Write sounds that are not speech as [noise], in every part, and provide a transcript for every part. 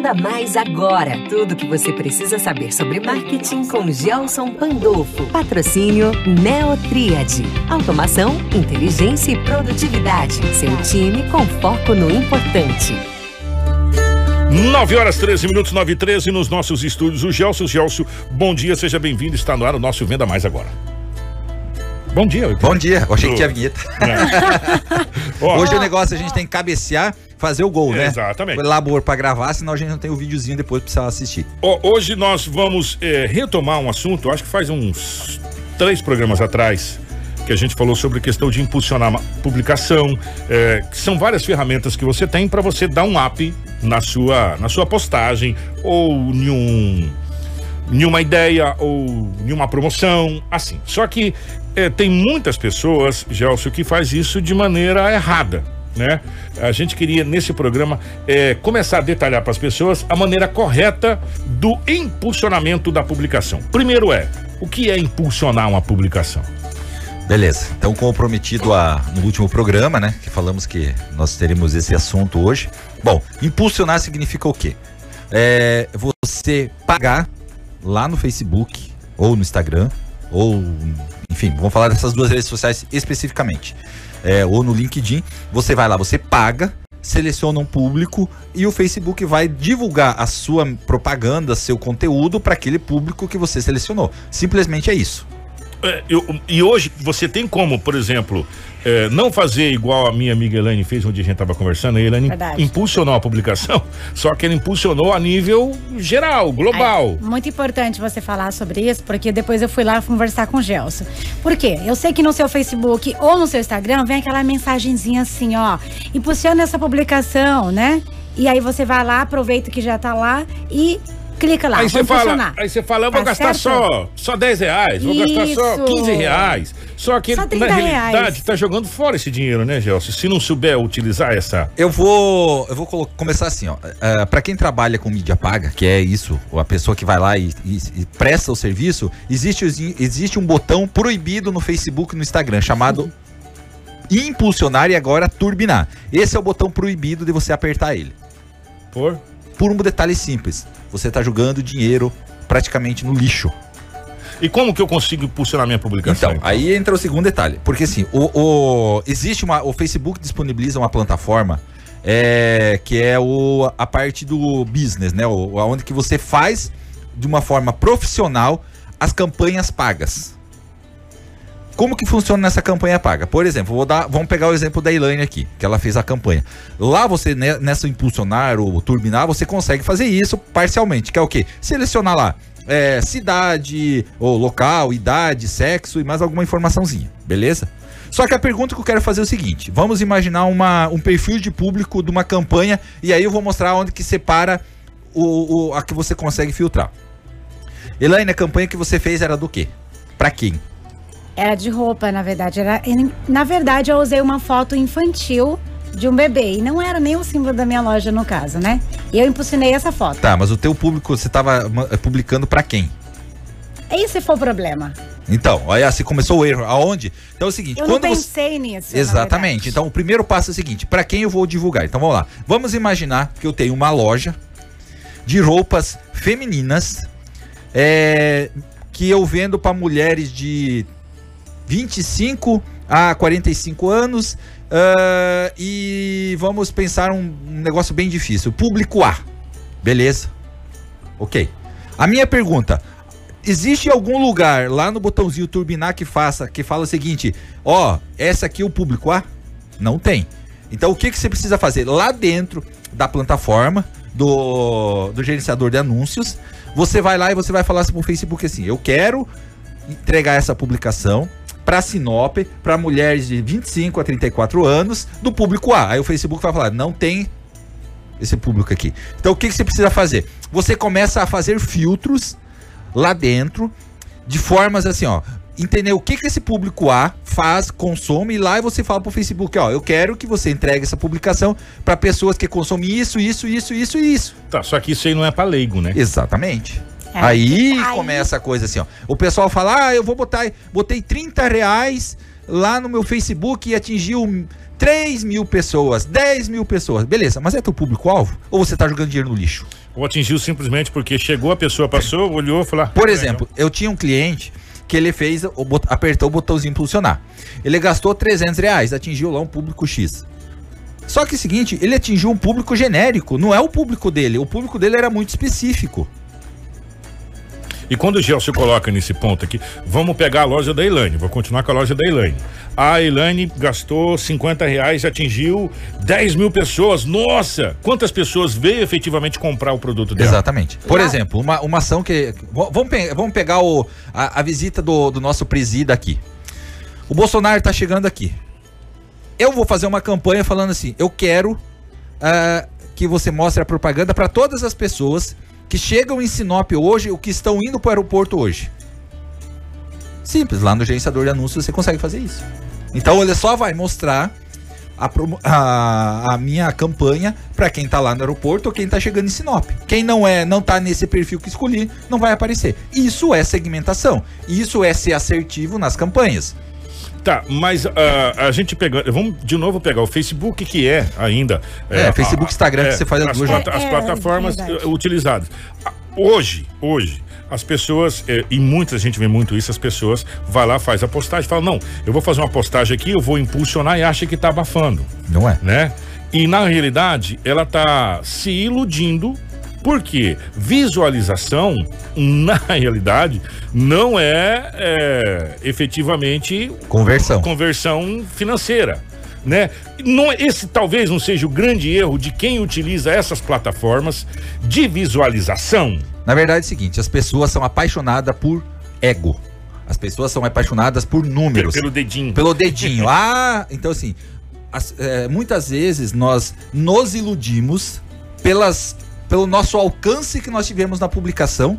Venda Mais agora. Tudo o que você precisa saber sobre marketing com Gelson Pandolfo. Patrocínio Neotriad. Automação, inteligência e produtividade. Seu time com foco no importante. 9 horas 13 minutos, 9 e 13 nos nossos estúdios. O Gelson, Gelson, bom dia, seja bem-vindo. Está no ar o nosso Venda Mais agora. Bom dia. Bom dia. Eu achei que tinha vinheta. É. [laughs] Hoje o negócio a gente tem que cabecear, fazer o gol, né? Exatamente. Labor pra gravar, senão a gente não tem o videozinho depois você assistir. hoje nós vamos é, retomar um assunto, acho que faz uns três programas atrás, que a gente falou sobre a questão de impulsionar publicação, é, que são várias ferramentas que você tem para você dar um up na sua, na sua postagem ou em um nenhuma ideia ou nenhuma promoção, assim. Só que é, tem muitas pessoas, Gelson, que faz isso de maneira errada. Né? A gente queria nesse programa é, começar a detalhar para as pessoas a maneira correta do impulsionamento da publicação. Primeiro é o que é impulsionar uma publicação? Beleza. Então, comprometido a, no último programa, né? Que falamos que nós teremos esse assunto hoje. Bom, impulsionar significa o quê? É você pagar lá no Facebook ou no Instagram ou enfim, vamos falar dessas duas redes sociais especificamente. É, ou no LinkedIn, você vai lá, você paga, seleciona um público e o Facebook vai divulgar a sua propaganda, seu conteúdo para aquele público que você selecionou. Simplesmente é isso. É, eu, e hoje você tem como, por exemplo, é, não fazer igual a minha amiga Elaine fez onde a gente estava conversando, a Elaine Verdade. impulsionou a publicação, [laughs] só que ela impulsionou a nível geral, global. É muito importante você falar sobre isso, porque depois eu fui lá conversar com o Gelson. Por quê? Eu sei que no seu Facebook ou no seu Instagram vem aquela mensagenzinha assim, ó, impulsiona essa publicação, né? E aí você vai lá, aproveita que já tá lá e clica lá. Aí você fala, aí você fala, eu vou tá gastar só, só 10 reais, vou Isso. gastar só 15 reais. Só que só na realidade reais. tá jogando fora esse dinheiro, né, Gelson? Se não souber utilizar essa. Eu vou, eu vou começar assim, ó. Uh, para quem trabalha com mídia paga, que é isso, a pessoa que vai lá e, e, e presta o serviço, existe, existe um botão proibido no Facebook e no Instagram chamado impulsionar e agora turbinar. Esse é o botão proibido de você apertar ele. Por? Por um detalhe simples você está jogando dinheiro praticamente no lixo. E como que eu consigo impulsionar minha publicação? Então, aí entra o segundo detalhe. Porque assim, o, o, existe uma. O Facebook disponibiliza uma plataforma é, que é o, a parte do business, né? O, onde que você faz de uma forma profissional as campanhas pagas. Como que funciona nessa campanha paga? Por exemplo, vou dar, vamos pegar o exemplo da Elaine aqui, que ela fez a campanha. Lá você, né, nessa impulsionar ou turbinar, você consegue fazer isso parcialmente, que é o quê? Selecionar lá é, cidade, ou local, idade, sexo e mais alguma informaçãozinha, beleza? Só que a pergunta que eu quero fazer é o seguinte: vamos imaginar uma, um perfil de público de uma campanha e aí eu vou mostrar onde que separa o, o a que você consegue filtrar. Elaine, a campanha que você fez era do quê? Para quem? Era de roupa, na verdade. Era, na verdade, eu usei uma foto infantil de um bebê. E não era nem o símbolo da minha loja, no caso, né? E eu impulsionei essa foto. Tá, mas o teu público, você estava eh, publicando para quem? Esse foi o problema. Então, aí assim começou o erro. Aonde? Então é o seguinte, eu quando não pensei você... nisso. Exatamente. Então o primeiro passo é o seguinte: para quem eu vou divulgar? Então vamos lá. Vamos imaginar que eu tenho uma loja de roupas femininas é, que eu vendo para mulheres de 25 a 45 anos. Uh, e vamos pensar um, um negócio bem difícil. Público A. Beleza. Ok. A minha pergunta: existe algum lugar lá no botãozinho turbinar que faça, que fala o seguinte: ó, essa aqui é o público A? Não tem. Então o que, que você precisa fazer? Lá dentro da plataforma do, do gerenciador de anúncios, você vai lá e você vai falar assim pro Facebook assim: eu quero entregar essa publicação para Sinop, para mulheres de 25 a 34 anos, do público A. Aí o Facebook vai falar: não tem esse público aqui. Então o que, que você precisa fazer? Você começa a fazer filtros lá dentro, de formas assim, ó. Entender o que, que esse público A faz, consome, e lá você fala pro Facebook, ó, eu quero que você entregue essa publicação para pessoas que consomem isso, isso, isso, isso e isso. Tá, só que isso aí não é para leigo, né? Exatamente. É. Aí, aí, começa a coisa assim, ó. O pessoal fala, ah, eu vou botar, botei 30 reais lá no meu Facebook e atingiu 3 mil pessoas, 10 mil pessoas. Beleza, mas é teu público-alvo? Ou você tá jogando dinheiro no lixo? Ou atingiu simplesmente porque chegou a pessoa, passou, olhou, falou. ah, Por exemplo, eu tinha um cliente que ele fez, apertou o botãozinho impulsionar. Ele gastou 300 reais, atingiu lá um público X. Só que é o seguinte, ele atingiu um público genérico, não é o público dele, o público dele era muito específico. E quando o Gelson coloca nesse ponto aqui, vamos pegar a loja da Elaine, vou continuar com a loja da Elaine. A Elaine gastou 50 reais, atingiu 10 mil pessoas. Nossa! Quantas pessoas veio efetivamente comprar o produto dela? Exatamente. Por exemplo, uma, uma ação que. Vamos, pe- vamos pegar o, a, a visita do, do nosso presida aqui. O Bolsonaro tá chegando aqui. Eu vou fazer uma campanha falando assim: eu quero ah, que você mostre a propaganda para todas as pessoas que chegam em Sinop hoje, ou que estão indo para o aeroporto hoje. Simples, lá no gerenciador de anúncios você consegue fazer isso. Então ele só vai mostrar a, a- a minha campanha para quem tá lá no aeroporto ou quem tá chegando em Sinop. Quem não é, não tá nesse perfil que escolhi, não vai aparecer. Isso é segmentação. Isso é ser assertivo nas campanhas. Tá, mas ah, a gente pegando. Vamos de novo pegar o Facebook, que é ainda. É, Facebook, a- Instagram, que você faz as as, duas plata- as É, é, plataformas eh, utilizadas. Ah, Hoje, hoje, as pessoas, eh, e muita gente vê muito isso, as pessoas vai lá, faz a postagem, fala, não, eu vou fazer uma postagem aqui, eu vou impulsionar e acha que tá abafando Não é? né? E na realidade, ela tá se iludindo, porque visualização, [laughs] na realidade, não é, é, efetivamente Conversão. conversão financeira. Né? Não, esse talvez não seja o grande erro de quem utiliza essas plataformas de visualização. Na verdade é o seguinte, as pessoas são apaixonadas por ego. As pessoas são apaixonadas por números. Pelo dedinho. Pelo [laughs] dedinho. Ah, então assim, as- é, muitas vezes nós nos iludimos pelas, pelo nosso alcance que nós tivemos na publicação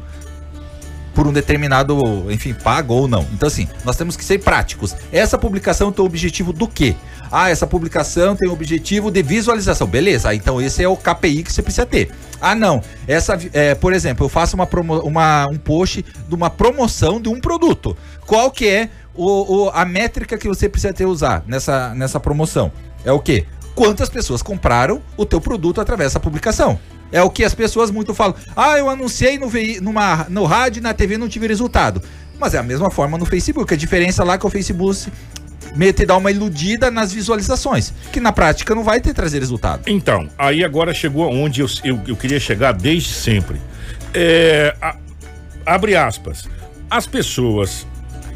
por um determinado, enfim, pago ou não. Então assim, nós temos que ser práticos. Essa publicação tem o objetivo do quê? Ah, essa publicação tem o objetivo de visualização. Beleza, ah, então esse é o KPI que você precisa ter. Ah, não. Essa, é, por exemplo, eu faço uma, promo, uma um post de uma promoção de um produto. Qual que é o, o- a métrica que você precisa ter usar nessa, nessa promoção? É o quê? Quantas pessoas compraram o teu produto através dessa publicação? É o que as pessoas muito falam. Ah, eu anunciei no, vei- numa, no rádio e na TV não tive resultado. Mas é a mesma forma no Facebook. A diferença lá é que o Facebook meio te dá uma iludida nas visualizações, que na prática não vai ter trazer resultado. Então, aí agora chegou onde eu, eu, eu queria chegar desde sempre. É, a- abre aspas. As pessoas,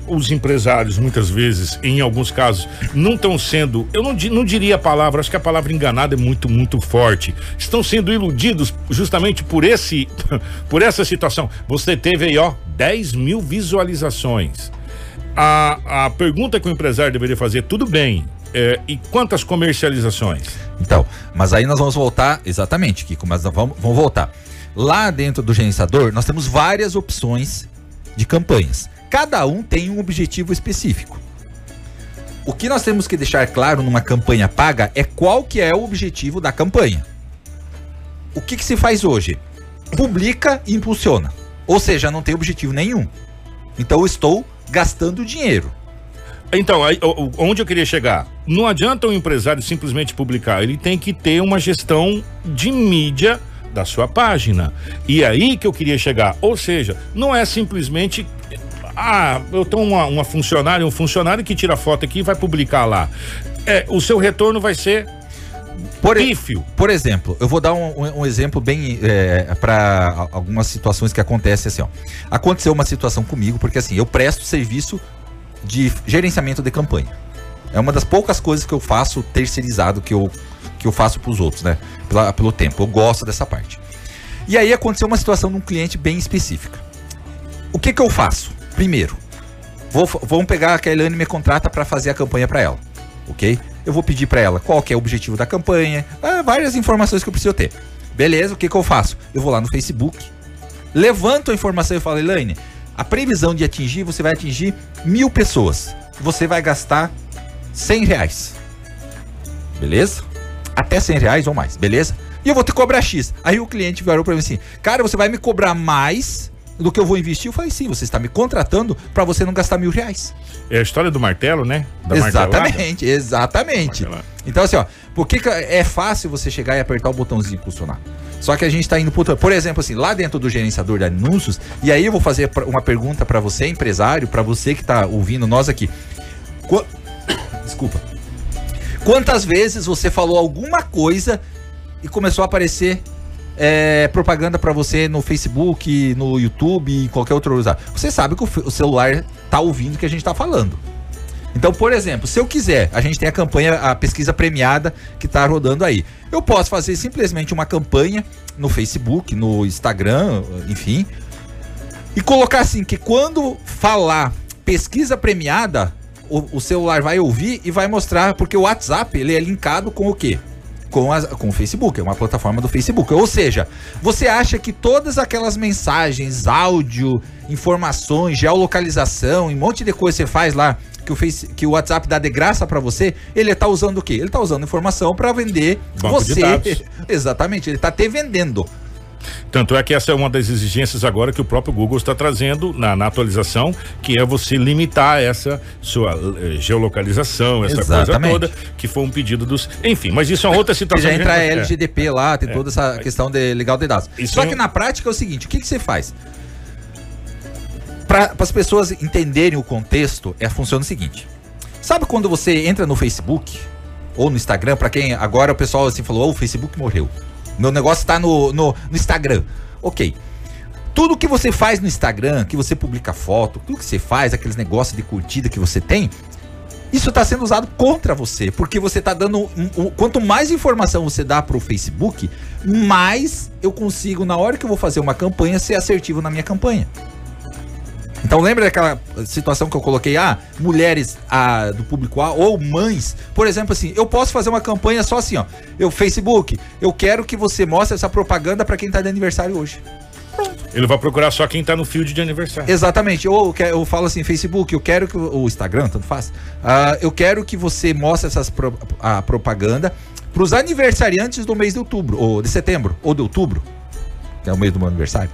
os empresários, muitas vezes, em alguns casos, não estão sendo. Eu não, não diria a palavra, acho que a palavra enganada é muito, muito forte. Estão sendo iludidos justamente por esse, [laughs] por essa situação. Você teve aí, ó, 10 mil visualizações. A, a pergunta que o empresário deveria fazer, tudo bem. é, e quantas comercializações? Então, mas aí nós vamos voltar, exatamente, Kiko, mas vamos, vamos voltar. Lá dentro do gerenciador, nós temos várias opções de campanhas. Cada um tem um objetivo específico. O que nós temos que deixar claro numa campanha paga é qual que é o objetivo da campanha. O que, que se faz hoje? Publica e impulsiona. Ou seja, não tem objetivo nenhum. Então eu estou gastando dinheiro. Então, aí, onde eu queria chegar? Não adianta o empresário simplesmente publicar, ele tem que ter uma gestão de mídia da sua página. E é aí que eu queria chegar. Ou seja, não é simplesmente. Ah, eu tenho uma, uma funcionária, um funcionário que tira foto aqui e vai publicar lá. É, o seu retorno vai ser Por, pífio. Por exemplo, eu vou dar um, um- exemplo bem para algumas situações que acontecem assim, ó. Aconteceu uma situação comigo, porque assim, eu presto serviço de gerenciamento de campanha. É uma das poucas coisas que eu faço terceirizado que eu, que eu faço para os outros, né? Pela- pelo tempo. Eu gosto dessa parte. E aí aconteceu uma situação de um cliente bem específica. O que que eu faço? Primeiro, vou, vamos pegar que a Elaine me contrata para fazer a campanha para ela, ok? Eu vou pedir para ela qual que é o objetivo da campanha, ah, várias informações que eu preciso ter. Beleza, o que que eu faço? Eu vou lá no Facebook, levanto a informação e falo, Elaine, a previsão de atingir, você vai atingir mil pessoas. Você vai gastar 100 reais. Beleza? Até 100 reais ou mais, beleza? E eu vou te cobrar X. Aí o cliente virou pra mim assim, cara, você vai me cobrar mais do que eu vou investir? Eu falei, sim, você está me contratando para você não gastar mil reais. É a história do martelo, né? Da exatamente, exatamente. Martelada. Então assim, ó, por que, que é fácil você chegar e apertar o botãozinho e impulsionar? Só que a gente tá indo por, por exemplo, assim, lá dentro do gerenciador de anúncios, e aí eu vou fazer uma pergunta para você, empresário, para você que tá ouvindo nós aqui. Qu- [coughs] Desculpa. Quantas vezes você falou alguma coisa e começou a aparecer é, propaganda para você no Facebook, no YouTube, em qualquer outro lugar? Você sabe que o, o celular tá ouvindo o que a gente tá falando. Então, por exemplo, se eu quiser, a gente tem a campanha, a pesquisa premiada que tá rodando aí. Eu posso fazer simplesmente uma campanha no Facebook, no Instagram, enfim, e colocar assim que quando falar pesquisa premiada, o, o celular vai ouvir e vai mostrar, porque o WhatsApp ele é linkado com o quê? Com, as- com o Facebook, é uma plataforma do Facebook. Ou seja, você acha que todas aquelas mensagens, áudio, informações, geolocalização e um monte de coisa que você faz lá, que o, face, que o WhatsApp dá de graça pra você, ele tá usando o quê? Ele tá usando informação pra vender Banco você. [laughs] Exatamente, ele tá te vendendo. Tanto é que essa é uma das exigências agora que o próprio Google está trazendo na, na atualização, que é você limitar essa sua eh, geolocalização, essa Exatamente. coisa toda, que foi um pedido dos. Enfim, mas isso é uma outra situação. já entra a gente- é. LGDP lá, tem toda essa questão de legal de dados. Isso Só é que na prática é o seguinte, o que, que você faz? Para as pessoas entenderem o contexto, é funciona o seguinte. Sabe quando você entra no Facebook ou no Instagram, para quem agora o pessoal assim falou, "Oh, o Facebook morreu. Meu negócio tá no, no, no Instagram. OK. Tudo que você faz no Instagram, que você publica foto, tudo que você faz, aqueles negócios de curtida que você tem, isso está sendo usado contra você, porque você está dando. um- um- quanto mais informação você dá para o Facebook, mais eu consigo, na hora que eu vou fazer uma campanha, ser assertivo na minha campanha. Então lembra daquela situação que eu coloquei, ah, mulheres ah, do público A ou mães, por exemplo, assim, eu posso fazer uma campanha só assim, ó, eu Facebook, eu quero que você mostre essa propaganda para quem tá de aniversário hoje. Ele vai procurar só quem tá no field de aniversário. Exatamente. Ou eu, que- eu falo assim, Facebook, eu quero que. O Instagram, tanto faz. Ah, eu quero que você mostre essas pro- a propaganda para os aniversariantes do mês de outubro, ou de setembro, ou de outubro, que é o mês do meu aniversário.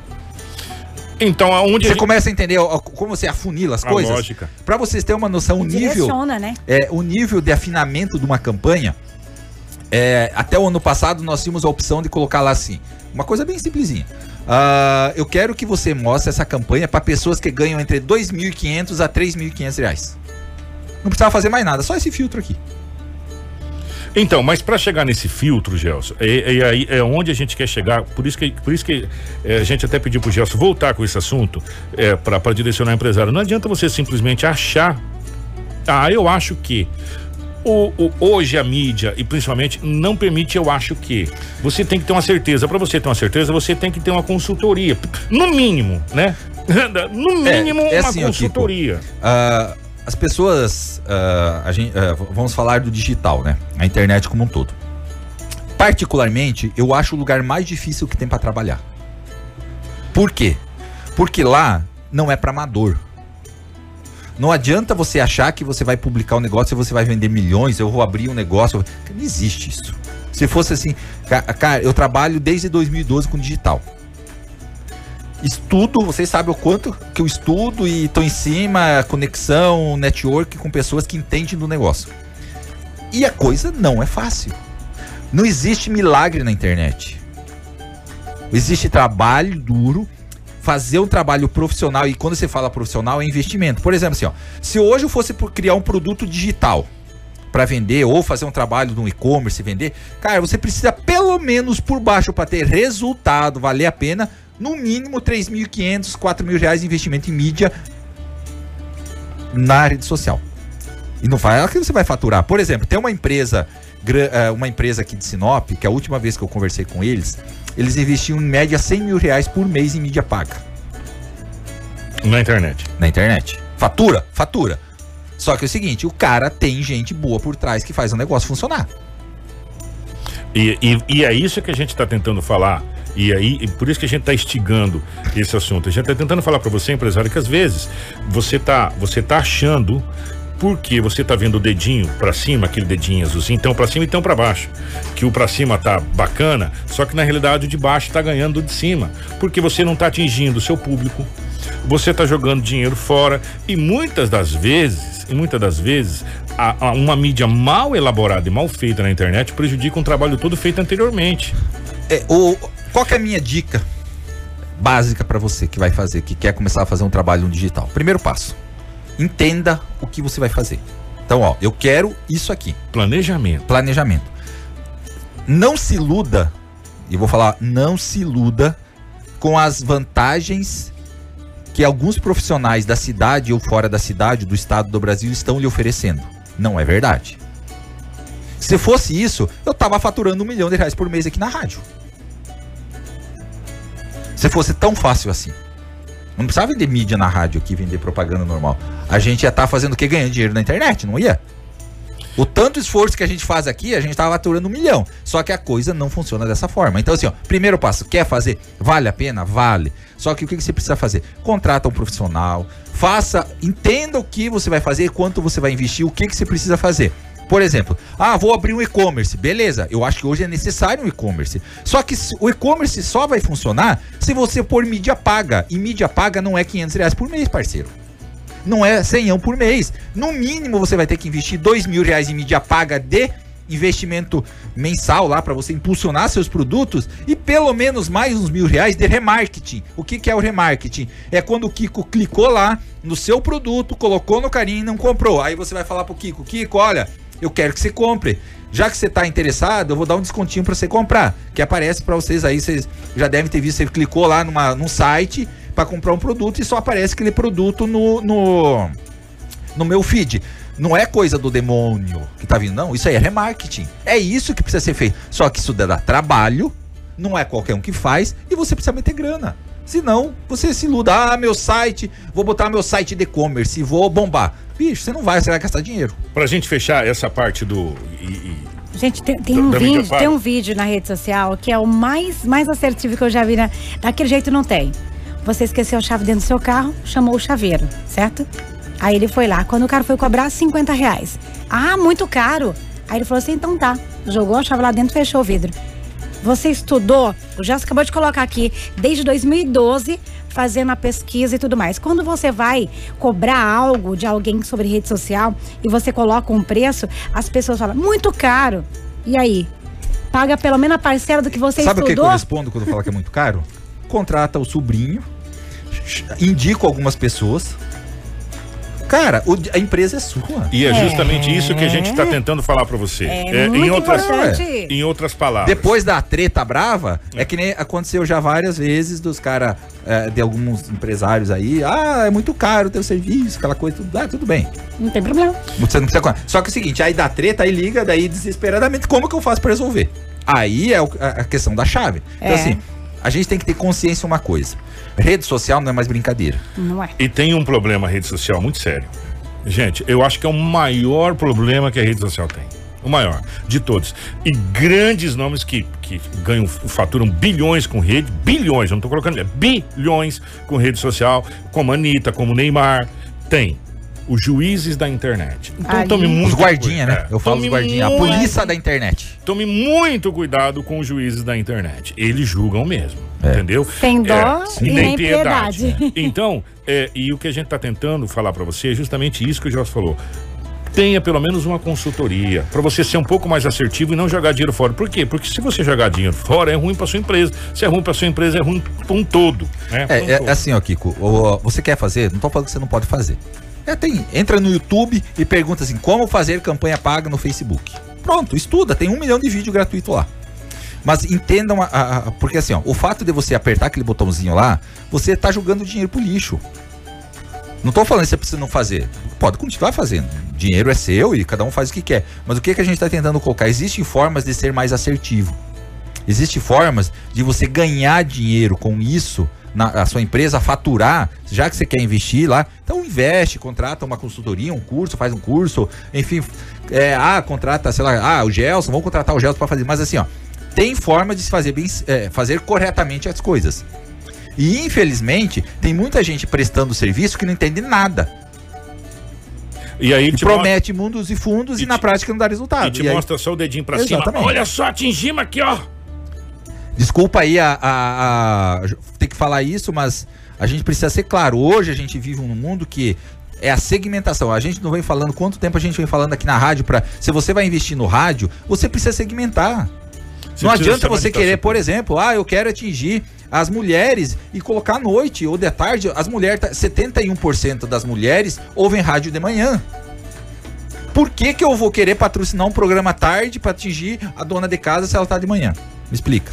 Então, aonde. Você gente- começa a entender como você afunila as A coisas. lógica. Para vocês terem uma noção, o nível. Né? É, o nível de afinamento de uma campanha. é, até o ano passado nós tínhamos a opção de colocar lá assim, uma coisa bem simplesinha. Ah, eu quero que você mostre essa campanha para pessoas que ganham entre 2.500 a 3.500 reais. Não precisava fazer mais nada, só esse filtro aqui. Então, mas para chegar nesse filtro, Gelson, é, é aí é onde a gente quer chegar. Por isso que, por isso que é, a gente até pediu pro Gelson voltar com esse assunto é, para direcionar o empresário. Não adianta você simplesmente achar. Ah, eu acho que. O, o- hoje a mídia e principalmente não permite eu acho que você tem que ter uma certeza para você ter uma certeza você tem que ter uma consultoria no mínimo né [laughs] no mínimo é uma assim, ó, Kiko. consultoria Ah, as pessoas, ah, a gente, v- vamos falar do digital, né? A internet como um todo. Particularmente, eu acho o lugar mais difícil que tem para trabalhar. Por quê? Porque lá não é para amador. Não adianta você achar que você vai publicar um negócio e você vai vender milhões, eu vou abrir um negócio. Não existe isso. Se fosse assim, ca- cara, eu trabalho desde 2012 com digital. Estudo, vocês sabem o quanto que eu estudo e tô em cima, conexão, network com pessoas que entendem do negócio. E a coisa não é fácil. Não existe milagre na internet. Existe trabalho duro, fazer um trabalho profissional e quando você fala profissional é investimento. Por exemplo, assim, ó, se hoje eu fosse criar um produto digital para vender ou fazer um trabalho no e-commerce e vender, cara, você precisa pelo menos por baixo para ter resultado, valer a pena, no mínimo 3.500, 4.000 reais de investimento em mídia na rede social. E não vai que você vai faturar. Por exemplo, tem uma empresa, eh, uma empresa aqui de Sinop, que a última vez que eu conversei com eles, eles investiam em média 100 mil reais por mês em mídia paga na internet na internet. Fatura, fatura. Só que é o seguinte, o cara tem gente boa por trás que faz o negócio funcionar. E, e, e é isso que a gente está tentando falar. E aí, por isso que a gente está instigando esse assunto. A gente está tentando falar para você, empresário, que às vezes você tá, você tá achando porque você tá vendo o dedinho para cima, aquele dedinho azulzinho, então para cima e então para baixo. Que o para cima tá bacana, só que na realidade o de baixo tá ganhando de cima, porque você não tá atingindo o seu público. Você tá jogando dinheiro fora e muitas das vezes, e muitas das vezes, a- a uma mídia mal elaborada e mal feita na internet prejudica um trabalho todo feito anteriormente. É, o, Qual que é a minha dica básica para você que vai fazer, que quer começar a fazer um trabalho no digital? Primeiro passo, entenda o que você vai fazer. Então, ó, eu quero isso aqui. Planejamento. Planejamento. Não se iluda, e vou falar, não se iluda com as vantagens que alguns profissionais da cidade ou fora da cidade, do estado do Brasil, estão lhe oferecendo. Não é verdade. Se fosse isso, eu tava faturando um milhão de reais por mês aqui na rádio. Se fosse tão fácil assim. Não precisava vender mídia na rádio aqui, vender propaganda normal. A gente ia estar tá fazendo o que? Ganhando dinheiro na internet, não ia? O tanto esforço que a gente faz aqui, a gente tava faturando um milhão. Só que a coisa não funciona dessa forma. Então, assim, ó, primeiro passo, quer fazer? Vale a pena? Vale. Só que o que você precisa fazer? Contrata um profissional, faça, entenda o que você vai fazer, quanto você vai investir, o que, que você precisa fazer. Por exemplo, ah, vou abrir um e-commerce. Beleza, eu acho que hoje é necessário um e-commerce. Só que o e-commerce só vai funcionar se você pôr mídia paga. E mídia paga não é 500 reais por mês, parceiro. Não é 100 por mês. No mínimo você vai ter que investir 2 mil reais em mídia paga de investimento mensal lá para você impulsionar seus produtos e pelo menos mais uns mil reais de remarketing. O que, que é o remarketing? É quando o Kiko clicou lá no seu produto, colocou no carinho e não comprou. Aí você vai falar pro Kiko, Kiko, olha, eu quero que você compre. Já que você está interessado, eu vou dar um descontinho para você comprar, que aparece para vocês aí, vocês já devem ter visto, você clicou lá numa, num site para comprar um produto e só aparece aquele produto no, no, no meu feed. Não é coisa do demônio que tá vindo, não. Isso aí é remarketing. É isso que precisa ser feito. Só que isso dá trabalho, não é qualquer um que faz, e você precisa meter grana. Senão, você se iluda. Ah, meu site, vou botar meu site de e-commerce e vou bombar. Bicho, você não vai, você vai gastar dinheiro. Pra gente fechar essa parte do. E, e... Gente, tem, tem um vídeo, tem um vídeo na rede social que é o mais, mais assertivo que eu já vi. Na, daquele jeito não tem. Você esqueceu a chave dentro do seu carro, chamou o chaveiro, certo? Aí ele foi lá. Quando o cara foi cobrar 50 reais. Ah, muito caro. Aí ele falou assim: então tá. Jogou a chave lá dentro, fechou o vidro. Você estudou, o Jéssica acabou de colocar aqui, desde 2012, fazendo a pesquisa e tudo mais. Quando você vai cobrar algo de alguém sobre rede social e você coloca um preço, as pessoas falam, muito caro. E aí? Paga pelo menos a parcela do que você Sabe estudou? Sabe o que eu respondo quando fala que é muito caro? Contrata o sobrinho, indico algumas pessoas, Cara, o, a empresa é sua. E é justamente é. isso que a gente está tentando falar para você. É, é em, outras, é, em outras palavras. Depois da treta brava, é, que nem aconteceu já várias vezes dos caras, é, de alguns empresários aí. Ah, é muito caro o teu serviço, aquela coisa. Tudo, ah, tudo bem. Não tem problema. Você não precisa. Só que é o seguinte, aí dá treta, aí liga, daí desesperadamente, como que eu faço para resolver? Aí é a questão da chave. Então, é. assim, a gente tem que ter consciência uma coisa. Rede social não é mais brincadeira. Não é. E tem um problema rede social muito sério. Gente, eu acho que é o maior problema que a rede social tem. O maior de todos. E grandes nomes que, que ganham, faturam bilhões com rede, bilhões, não estou colocando, é bilhões com rede social, como a Anitta, como Neymar. Tem os juízes da internet. Então Ali. tome muito Os guardinha, né? Eu falo os guardinha, a polícia da internet. Tome muito cuidado com os juízes da internet. Eles julgam mesmo, é. entendeu? Sem dó é, e nem piedade. piedade. Então, é, e o que a gente está tentando falar para você é justamente isso que o Jorge falou tenha pelo menos uma consultoria para você ser um pouco mais assertivo e não jogar dinheiro fora. Por quê? Porque se você jogar dinheiro fora é ruim para sua empresa. Se é ruim para sua empresa é ruim para um todo. Né? É, um é, todo. assim, ó, Kiko. você quer fazer? Não tô falando que você não pode fazer. É, tem. Entra no YouTube e pergunta assim: como fazer campanha paga no Facebook. Pronto, estuda, tem um milhão de vídeo gratuito lá. Mas entendam, a, a, a, porque assim, ó, o fato de você apertar aquele botãozinho lá, você tá jogando dinheiro pro lixo. Não tô falando que você precisa não fazer. Pode continuar fazendo. Dinheiro é seu e cada um faz o que quer. Mas o que, que a gente está tentando colocar? Existem formas de ser mais assertivo. Existem formas de você ganhar dinheiro com isso na a sua empresa faturar, já que você quer investir lá, então investe, contrata uma consultoria, um curso, faz um curso, enfim, é, ah, contrata, sei lá, ah, o Gelson, vamos contratar o Gelson para fazer, mas assim, ó, tem forma de se fazer bem, é, fazer corretamente as coisas. E infelizmente, tem muita gente prestando serviço que não entende nada. E aí promete mostra... mundos e fundos e, e na prática não dá resultado. E te e mostra aí... só o dedinho pra Exatamente. cima. Olha só, atingimos aqui, ó. Desculpa aí a, a, a, ter que falar isso, mas a gente precisa ser claro. Hoje a gente vive num mundo que é a segmentação. A gente não vem falando quanto tempo a gente vem falando aqui na rádio para se você vai investir no rádio, você precisa segmentar. Você não adianta você querer, por exemplo, ah, eu quero atingir as mulheres e colocar à noite ou de tarde. As mulheres, 71% das mulheres ouvem rádio de manhã. Por que, que eu vou querer patrocinar um programa tarde para atingir a dona de casa se ela tá de manhã? Me explica.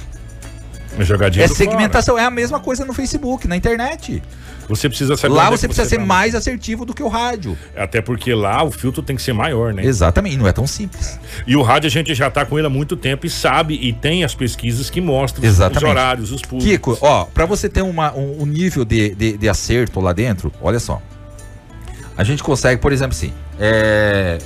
Jogadinha é segmentação, fora. é a mesma coisa no Facebook, na internet. Você precisa saber. Lá é você precisa você ser tá mais assertivo do que o rádio. Até porque lá o filtro tem que ser maior, né? Exatamente, não é tão simples. E o rádio a gente já está com ele há muito tempo e sabe e tem as pesquisas que mostram Exatamente. os horários, os públicos. Kiko, ó, para você ter uma, um, um nível de, de, de, acerto lá dentro, olha só. A gente consegue, por exemplo, assim, é,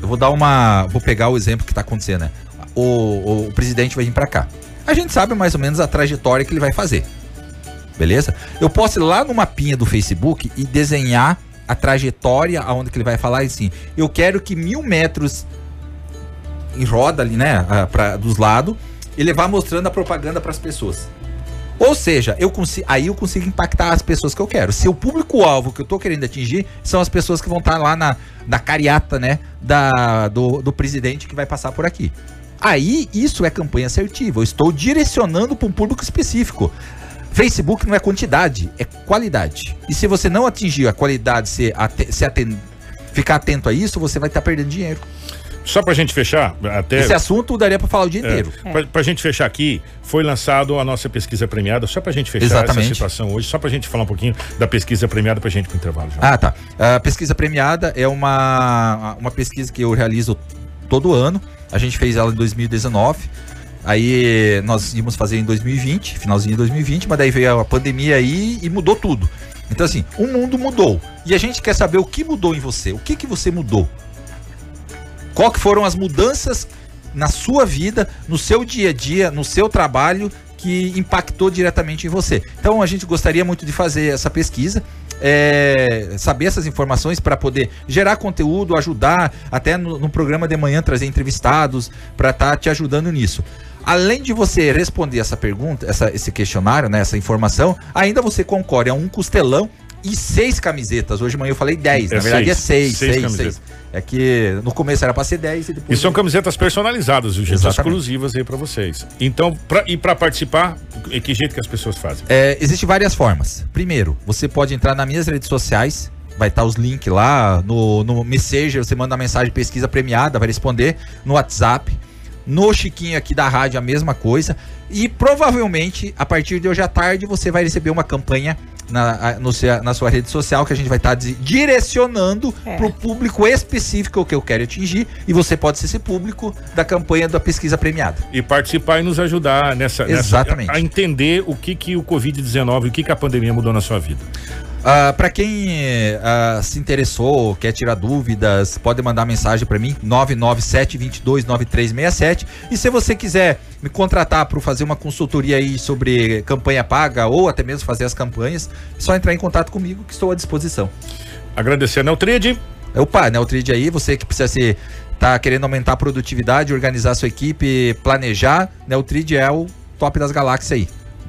eu vou dar uma, vou pegar o exemplo que está acontecendo, né? O, o, o presidente vai vir para cá. A gente sabe mais ou menos a trajetória que ele vai fazer beleza? Eu posso ir lá no mapinha do Facebook e desenhar a trajetória aonde que ele vai falar assim, eu quero que mil metros em roda ali, né, pra, dos lados, ele vá mostrando a propaganda para as pessoas. Ou seja, eu consigo, aí eu consigo impactar as pessoas que eu quero. Se o público-alvo que eu tô querendo atingir são as pessoas que vão estar tá lá na, na cariata, né, da, do, do presidente que vai passar por aqui. Aí, isso é campanha assertiva. Eu estou direcionando para um público específico. Facebook não é quantidade, é qualidade. E se você não atingir a qualidade, se, se atend, ficar atento a isso, você vai estar tá perdendo dinheiro. Só pra gente fechar, até. Esse assunto daria pra falar o dia é, inteiro. É. Pra, pra gente fechar aqui, foi lançado a nossa pesquisa premiada, só pra gente fechar Exatamente. essa situação hoje, só pra gente falar um pouquinho da pesquisa premiada pra gente pro intervalo. Já. Ah, tá. A pesquisa premiada é uma, uma pesquisa que eu realizo todo ano. A gente fez ela em 2019. Aí nós íamos fazer em 2020, finalzinho de 2020, mas daí veio a pandemia aí e mudou tudo. Então assim, o mundo mudou. E a gente quer saber o que mudou em você. O que que você mudou? Qual que foram as mudanças na sua vida, no seu dia a dia, no seu trabalho que impactou diretamente em você. Então a gente gostaria muito de fazer essa pesquisa. É, saber essas informações para poder gerar conteúdo, ajudar até no, no programa de manhã trazer entrevistados para estar tá te ajudando nisso. Além de você responder essa pergunta, essa, esse questionário, né, essa informação, ainda você concorre a um costelão e seis camisetas. Hoje de manhã eu falei dez, é na verdade seis, é seis, seis, seis, seis, É que no começo era para ser dez e depois. E são camisetas personalizadas, gente, exclusivas aí para vocês. Então, pra, e para participar, que jeito que as pessoas fazem? É, Existem várias formas. Primeiro, você pode entrar nas minhas redes sociais, vai estar tá os links lá no, no Messenger, você manda uma mensagem pesquisa premiada, vai responder no WhatsApp. No Chiquinho aqui da rádio, a mesma coisa. E provavelmente, a partir de hoje à tarde, você vai receber uma campanha na, no, na sua rede social que a gente vai estar tá direcionando é. para o público específico que eu quero atingir e você pode ser esse público da campanha da pesquisa premiada. E participar e nos ajudar nessa, Exatamente. Nessa, a, a entender o que, que o Covid-19, o que, que a pandemia mudou na sua vida. Ah, para quem uh, se interessou, quer tirar dúvidas, pode mandar mensagem para mim, 997-229367. E se você quiser me contratar para fazer uma consultoria aí sobre campanha paga ou até mesmo fazer as campanhas, é só entrar em contato comigo que estou à disposição. Agradecer a Neutrid. Opa, Neutrid aí, você que precisa se tá querendo aumentar a produtividade, organizar a sua equipe, planejar, Neutrid é o top das galáxias aí.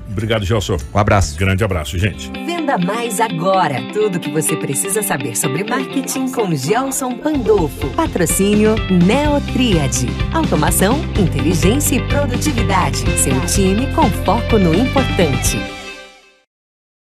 Obrigado, Gelson. Um abraço. Grande abraço, gente. Venda mais agora. Tudo que você precisa saber sobre marketing com Gelson Pandolfo. Patrocínio Neotriad. Automação, inteligência e produtividade. Seu time com foco no importante.